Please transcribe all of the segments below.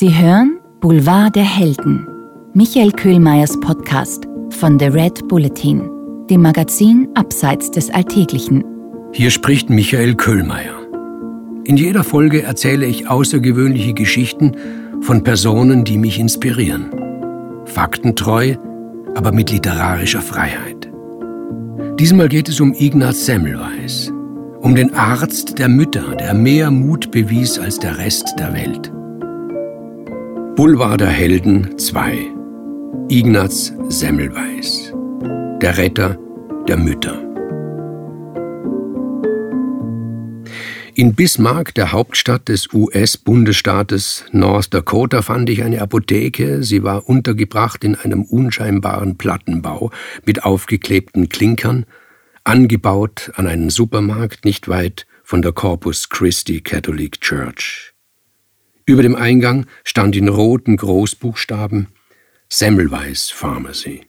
Sie hören Boulevard der Helden, Michael Köhlmeiers Podcast von The Red Bulletin, dem Magazin Abseits des Alltäglichen. Hier spricht Michael Köhlmeier. In jeder Folge erzähle ich außergewöhnliche Geschichten von Personen, die mich inspirieren. Faktentreu, aber mit literarischer Freiheit. Diesmal geht es um Ignaz Semmelweis, um den Arzt der Mütter, der mehr Mut bewies als der Rest der Welt. Boulevard der Helden 2 Ignaz Semmelweis Der Retter der Mütter In Bismarck, der Hauptstadt des US-Bundesstaates North Dakota, fand ich eine Apotheke. Sie war untergebracht in einem unscheinbaren Plattenbau mit aufgeklebten Klinkern, angebaut an einen Supermarkt nicht weit von der Corpus Christi Catholic Church. Über dem Eingang stand in roten Großbuchstaben Semmelweis Pharmacy.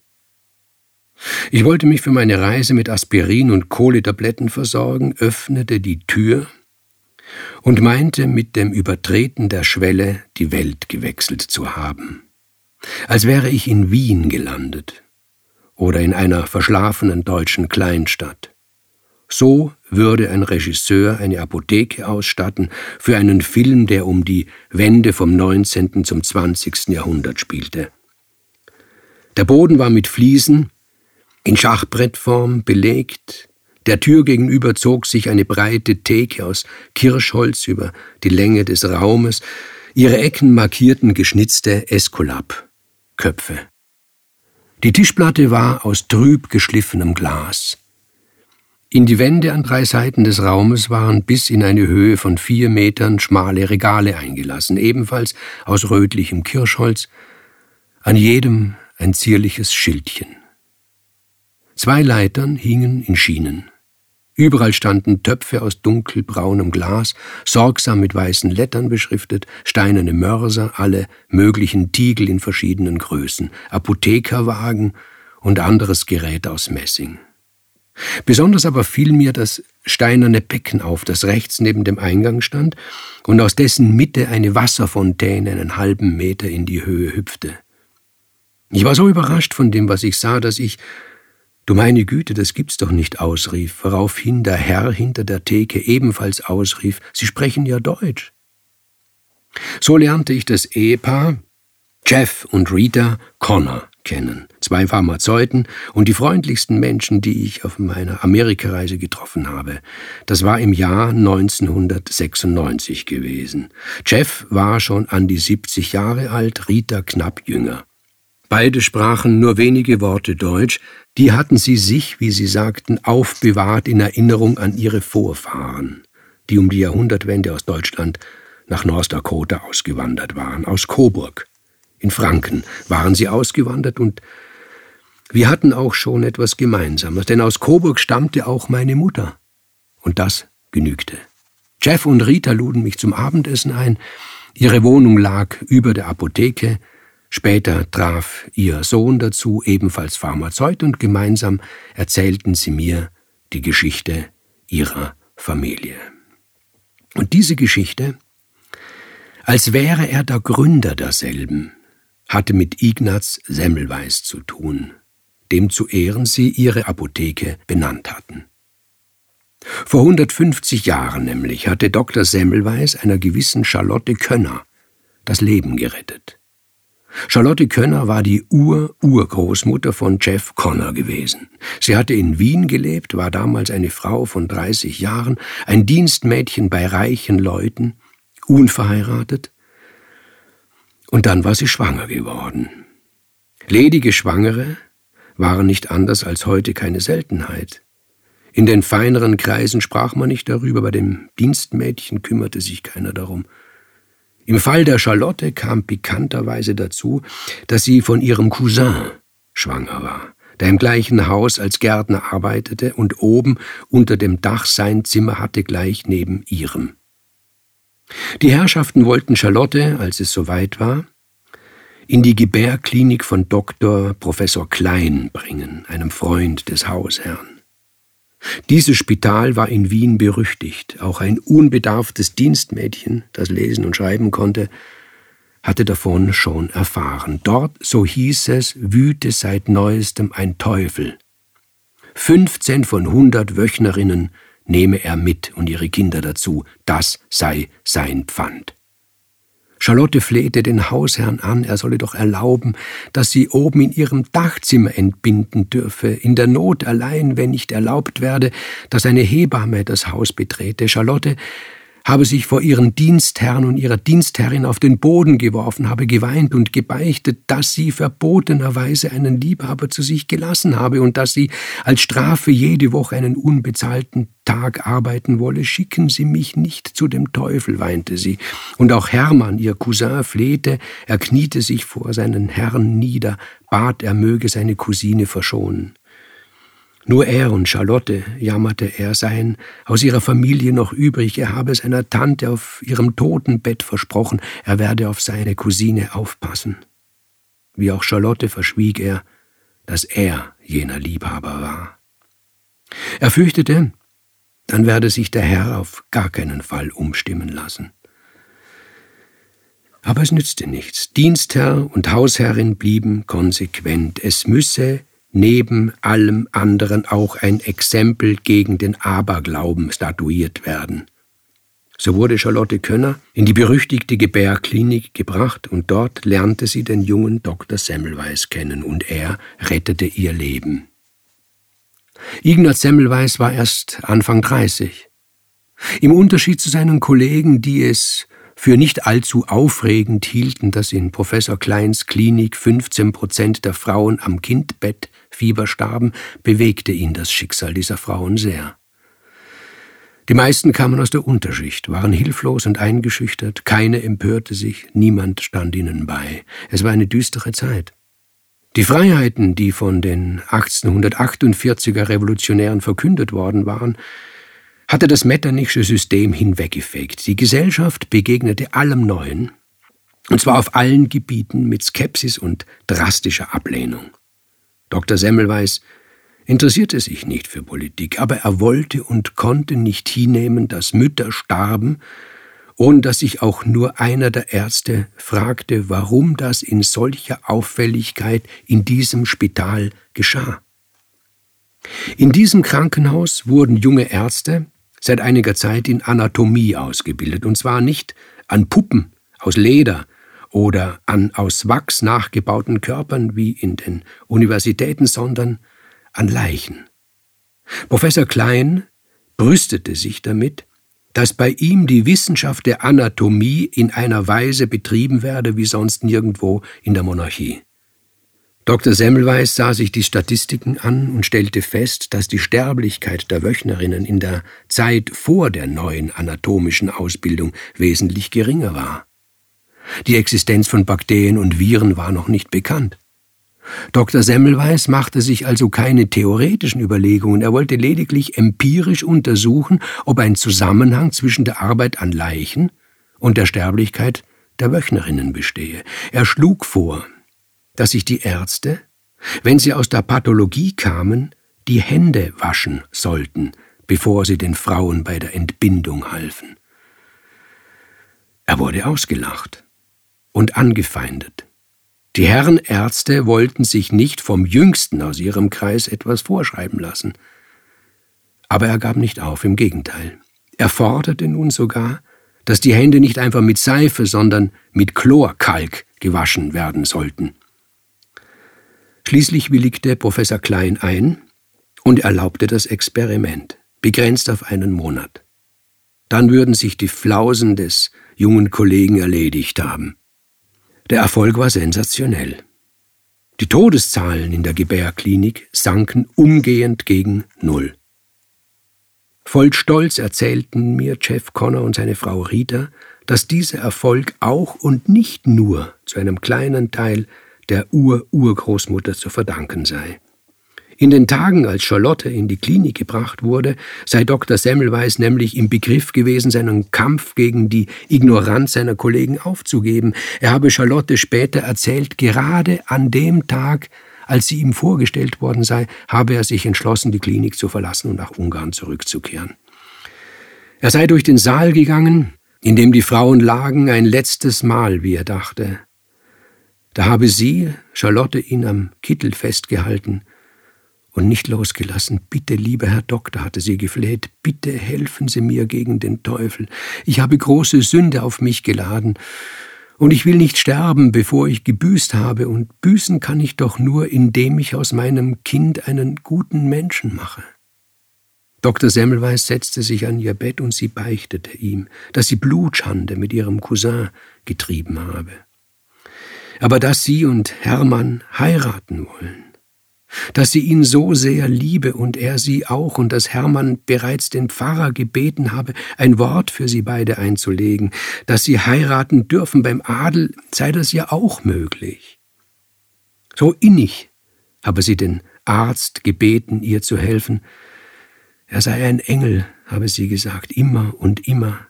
Ich wollte mich für meine Reise mit Aspirin und Kohletabletten versorgen, öffnete die Tür und meinte mit dem Übertreten der Schwelle die Welt gewechselt zu haben, als wäre ich in Wien gelandet oder in einer verschlafenen deutschen Kleinstadt. So würde ein Regisseur eine Apotheke ausstatten für einen Film, der um die Wende vom 19. zum 20. Jahrhundert spielte. Der Boden war mit Fliesen in Schachbrettform belegt, der Tür gegenüber zog sich eine breite Theke aus Kirschholz über die Länge des Raumes, ihre Ecken markierten geschnitzte Eskulap-Köpfe. Die Tischplatte war aus trüb geschliffenem Glas. In die Wände an drei Seiten des Raumes waren bis in eine Höhe von vier Metern schmale Regale eingelassen, ebenfalls aus rötlichem Kirschholz, an jedem ein zierliches Schildchen. Zwei Leitern hingen in Schienen. Überall standen Töpfe aus dunkelbraunem Glas, sorgsam mit weißen Lettern beschriftet, steinerne Mörser, alle möglichen Tiegel in verschiedenen Größen, Apothekerwagen und anderes Gerät aus Messing. Besonders aber fiel mir das steinerne Becken auf, das rechts neben dem Eingang stand und aus dessen Mitte eine Wasserfontäne einen halben Meter in die Höhe hüpfte. Ich war so überrascht von dem, was ich sah, dass ich Du meine Güte, das gibt's doch nicht, ausrief, woraufhin der Herr hinter der Theke ebenfalls ausrief, Sie sprechen ja Deutsch. So lernte ich das Ehepaar Jeff und Rita Connor kennen, zwei Pharmazeuten und die freundlichsten Menschen, die ich auf meiner Amerikareise getroffen habe. Das war im Jahr 1996 gewesen. Jeff war schon an die 70 Jahre alt, Rita knapp jünger. Beide sprachen nur wenige Worte Deutsch, die hatten sie sich, wie sie sagten, aufbewahrt in Erinnerung an ihre Vorfahren, die um die Jahrhundertwende aus Deutschland nach North Dakota ausgewandert waren, aus Coburg. In Franken waren sie ausgewandert und wir hatten auch schon etwas Gemeinsames, denn aus Coburg stammte auch meine Mutter. Und das genügte. Jeff und Rita luden mich zum Abendessen ein. Ihre Wohnung lag über der Apotheke, Später traf ihr Sohn dazu, ebenfalls Pharmazeut, und gemeinsam erzählten sie mir die Geschichte ihrer Familie. Und diese Geschichte, als wäre er der Gründer derselben, hatte mit Ignaz Semmelweis zu tun, dem zu Ehren sie ihre Apotheke benannt hatten. Vor 150 Jahren nämlich hatte Dr. Semmelweis einer gewissen Charlotte Könner das Leben gerettet. Charlotte Könner war die Ur-Urgroßmutter von Jeff Connor gewesen. Sie hatte in Wien gelebt, war damals eine Frau von 30 Jahren, ein Dienstmädchen bei reichen Leuten, unverheiratet. Und dann war sie schwanger geworden. Ledige Schwangere waren nicht anders als heute keine Seltenheit. In den feineren Kreisen sprach man nicht darüber, bei dem Dienstmädchen kümmerte sich keiner darum. Im Fall der Charlotte kam pikanterweise dazu, dass sie von ihrem Cousin schwanger war, der im gleichen Haus als Gärtner arbeitete und oben unter dem Dach sein Zimmer hatte gleich neben ihrem. Die Herrschaften wollten Charlotte, als es soweit war, in die Gebärklinik von Dr. Professor Klein bringen, einem Freund des Hausherrn. Dieses Spital war in Wien berüchtigt. Auch ein unbedarftes Dienstmädchen, das lesen und schreiben konnte, hatte davon schon erfahren. Dort, so hieß es, wüte seit neuestem ein Teufel. 15 von 100 Wöchnerinnen nehme er mit und ihre Kinder dazu, das sei sein Pfand. Charlotte flehte den Hausherrn an, er solle doch erlauben, dass sie oben in ihrem Dachzimmer entbinden dürfe, in der Not allein, wenn nicht erlaubt werde, dass eine Hebamme das Haus betrete. Charlotte habe sich vor ihren Dienstherrn und ihrer Dienstherrin auf den Boden geworfen, habe geweint und gebeichtet, dass sie verbotenerweise einen Liebhaber zu sich gelassen habe und dass sie als Strafe jede Woche einen unbezahlten Tag arbeiten wolle. Schicken Sie mich nicht zu dem Teufel, weinte sie. Und auch Hermann, ihr Cousin, flehte, er kniete sich vor seinen Herrn nieder, bat, er möge seine Cousine verschonen. Nur er und Charlotte, jammerte er, seien aus ihrer Familie noch übrig, er habe seiner Tante auf ihrem Totenbett versprochen, er werde auf seine Cousine aufpassen. Wie auch Charlotte verschwieg er, dass er jener Liebhaber war. Er fürchtete, dann werde sich der Herr auf gar keinen Fall umstimmen lassen. Aber es nützte nichts. Dienstherr und Hausherrin blieben konsequent. Es müsse neben allem anderen auch ein Exempel gegen den Aberglauben statuiert werden. So wurde Charlotte Könner in die berüchtigte Gebärklinik gebracht und dort lernte sie den jungen Dr. Semmelweis kennen und er rettete ihr Leben. Ignaz Semmelweis war erst Anfang 30. Im Unterschied zu seinen Kollegen, die es für nicht allzu aufregend hielten, dass in Professor Kleins Klinik 15 Prozent der Frauen am Kindbett Fieber starben, bewegte ihn das Schicksal dieser Frauen sehr. Die meisten kamen aus der Unterschicht, waren hilflos und eingeschüchtert, keine empörte sich, niemand stand ihnen bei. Es war eine düstere Zeit. Die Freiheiten, die von den 1848er Revolutionären verkündet worden waren, hatte das metternichsche System hinweggefegt. Die Gesellschaft begegnete allem Neuen, und zwar auf allen Gebieten mit Skepsis und drastischer Ablehnung. Dr. Semmelweis interessierte sich nicht für Politik, aber er wollte und konnte nicht hinnehmen, dass Mütter starben, ohne dass sich auch nur einer der Ärzte fragte, warum das in solcher Auffälligkeit in diesem Spital geschah. In diesem Krankenhaus wurden junge Ärzte, seit einiger Zeit in Anatomie ausgebildet, und zwar nicht an Puppen aus Leder oder an aus Wachs nachgebauten Körpern wie in den Universitäten, sondern an Leichen. Professor Klein brüstete sich damit, dass bei ihm die Wissenschaft der Anatomie in einer Weise betrieben werde wie sonst nirgendwo in der Monarchie. Dr. Semmelweis sah sich die Statistiken an und stellte fest, dass die Sterblichkeit der Wöchnerinnen in der Zeit vor der neuen anatomischen Ausbildung wesentlich geringer war. Die Existenz von Bakterien und Viren war noch nicht bekannt. Dr. Semmelweis machte sich also keine theoretischen Überlegungen, er wollte lediglich empirisch untersuchen, ob ein Zusammenhang zwischen der Arbeit an Leichen und der Sterblichkeit der Wöchnerinnen bestehe. Er schlug vor, dass sich die Ärzte, wenn sie aus der Pathologie kamen, die Hände waschen sollten, bevor sie den Frauen bei der Entbindung halfen. Er wurde ausgelacht und angefeindet. Die Herren Ärzte wollten sich nicht vom Jüngsten aus ihrem Kreis etwas vorschreiben lassen. Aber er gab nicht auf, im Gegenteil. Er forderte nun sogar, dass die Hände nicht einfach mit Seife, sondern mit Chlorkalk gewaschen werden sollten. Schließlich willigte Professor Klein ein und erlaubte das Experiment, begrenzt auf einen Monat. Dann würden sich die Flausen des jungen Kollegen erledigt haben. Der Erfolg war sensationell. Die Todeszahlen in der Gebärklinik sanken umgehend gegen Null. Voll Stolz erzählten mir Jeff Connor und seine Frau Rita, dass dieser Erfolg auch und nicht nur zu einem kleinen Teil der Ur-Urgroßmutter zu verdanken sei. In den Tagen, als Charlotte in die Klinik gebracht wurde, sei Dr. Semmelweis nämlich im Begriff gewesen, seinen Kampf gegen die Ignoranz seiner Kollegen aufzugeben. Er habe Charlotte später erzählt, gerade an dem Tag, als sie ihm vorgestellt worden sei, habe er sich entschlossen, die Klinik zu verlassen und nach Ungarn zurückzukehren. Er sei durch den Saal gegangen in dem die Frauen lagen, ein letztes Mal, wie er dachte. Da habe sie, Charlotte, ihn am Kittel festgehalten und nicht losgelassen. Bitte, lieber Herr Doktor, hatte sie gefleht, bitte helfen Sie mir gegen den Teufel. Ich habe große Sünde auf mich geladen, und ich will nicht sterben, bevor ich gebüßt habe, und büßen kann ich doch nur, indem ich aus meinem Kind einen guten Menschen mache. Dr. Semmelweis setzte sich an ihr Bett und sie beichtete ihm, dass sie Blutschande mit ihrem Cousin getrieben habe. Aber dass sie und Hermann heiraten wollen, dass sie ihn so sehr liebe und er sie auch und dass Hermann bereits den Pfarrer gebeten habe, ein Wort für sie beide einzulegen, dass sie heiraten dürfen beim Adel, sei das ja auch möglich. So innig habe sie den Arzt gebeten, ihr zu helfen. Er sei ein Engel, habe sie gesagt, immer und immer,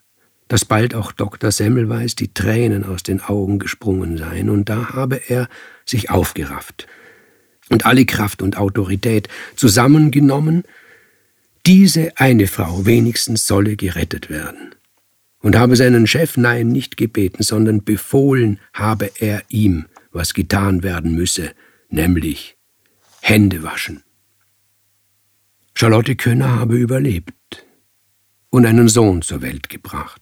dass bald auch Dr. Semmelweis die Tränen aus den Augen gesprungen seien, und da habe er sich aufgerafft und alle Kraft und Autorität zusammengenommen, diese eine Frau wenigstens solle gerettet werden. Und habe seinen Chef nein nicht gebeten, sondern befohlen habe er ihm, was getan werden müsse, nämlich Hände waschen. Charlotte Könner habe überlebt und einen Sohn zur Welt gebracht.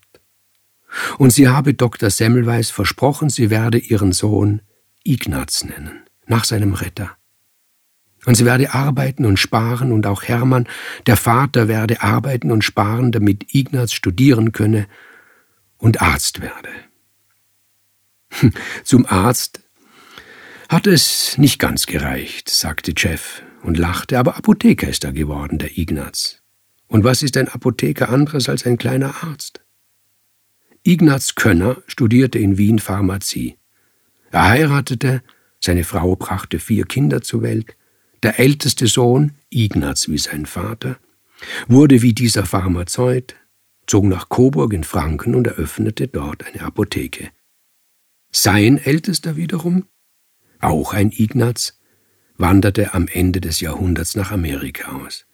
Und sie habe Dr. Semmelweis versprochen, sie werde ihren Sohn Ignaz nennen, nach seinem Retter. Und sie werde arbeiten und sparen und auch Hermann, der Vater, werde arbeiten und sparen, damit Ignaz studieren könne und Arzt werde. Hm, zum Arzt hat es nicht ganz gereicht, sagte Jeff und lachte, aber Apotheker ist er geworden, der Ignaz. Und was ist ein Apotheker anderes als ein kleiner Arzt? Ignaz Könner studierte in Wien Pharmazie. Er heiratete, seine Frau brachte vier Kinder zur Welt, der älteste Sohn, Ignaz wie sein Vater, wurde wie dieser Pharmazeut, zog nach Coburg in Franken und eröffnete dort eine Apotheke. Sein ältester wiederum, auch ein Ignaz, wanderte am Ende des Jahrhunderts nach Amerika aus.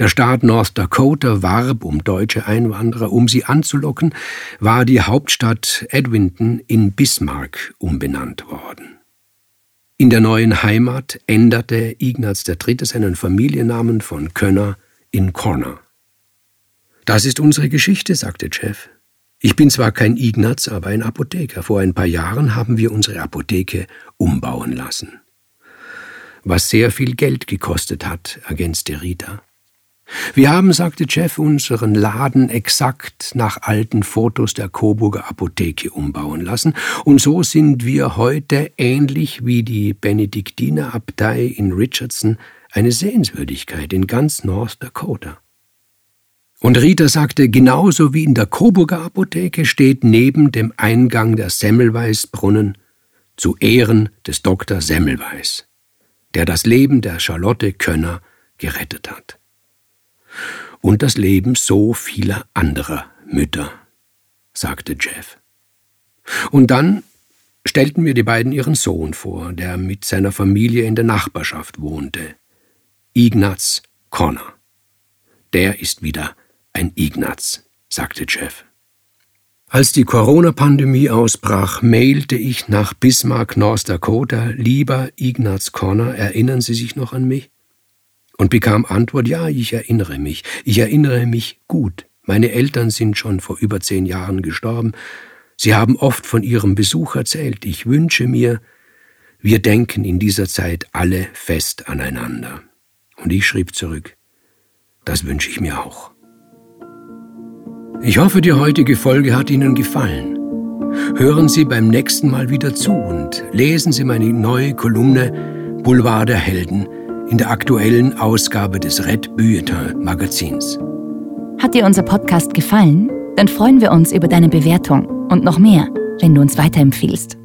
Der Staat North Dakota warb um deutsche Einwanderer, um sie anzulocken, war die Hauptstadt Edwinton in Bismarck umbenannt worden. In der neuen Heimat änderte Ignaz III. seinen Familiennamen von Könner in Corner. Das ist unsere Geschichte, sagte Jeff. Ich bin zwar kein Ignaz, aber ein Apotheker. Vor ein paar Jahren haben wir unsere Apotheke umbauen lassen. Was sehr viel Geld gekostet hat, ergänzte Rita. Wir haben, sagte Jeff, unseren Laden exakt nach alten Fotos der Coburger Apotheke umbauen lassen, und so sind wir heute, ähnlich wie die Benediktinerabtei in Richardson, eine Sehenswürdigkeit in ganz North Dakota. Und Rita sagte, genauso wie in der Coburger Apotheke steht neben dem Eingang der Semmelweisbrunnen zu Ehren des Dr. Semmelweis, der das Leben der Charlotte Könner gerettet hat und das Leben so vieler anderer Mütter, sagte Jeff. Und dann stellten mir die beiden ihren Sohn vor, der mit seiner Familie in der Nachbarschaft wohnte. Ignaz Connor. Der ist wieder ein Ignaz, sagte Jeff. Als die Corona-Pandemie ausbrach, mailte ich nach Bismarck, North Dakota, lieber Ignaz Connor, erinnern Sie sich noch an mich? Und bekam Antwort, ja, ich erinnere mich, ich erinnere mich gut. Meine Eltern sind schon vor über zehn Jahren gestorben. Sie haben oft von ihrem Besuch erzählt. Ich wünsche mir, wir denken in dieser Zeit alle fest aneinander. Und ich schrieb zurück, das wünsche ich mir auch. Ich hoffe, die heutige Folge hat Ihnen gefallen. Hören Sie beim nächsten Mal wieder zu und lesen Sie meine neue Kolumne Boulevard der Helden in der aktuellen Ausgabe des Red Bulletin Magazins. Hat dir unser Podcast gefallen? Dann freuen wir uns über deine Bewertung und noch mehr, wenn du uns weiterempfiehlst.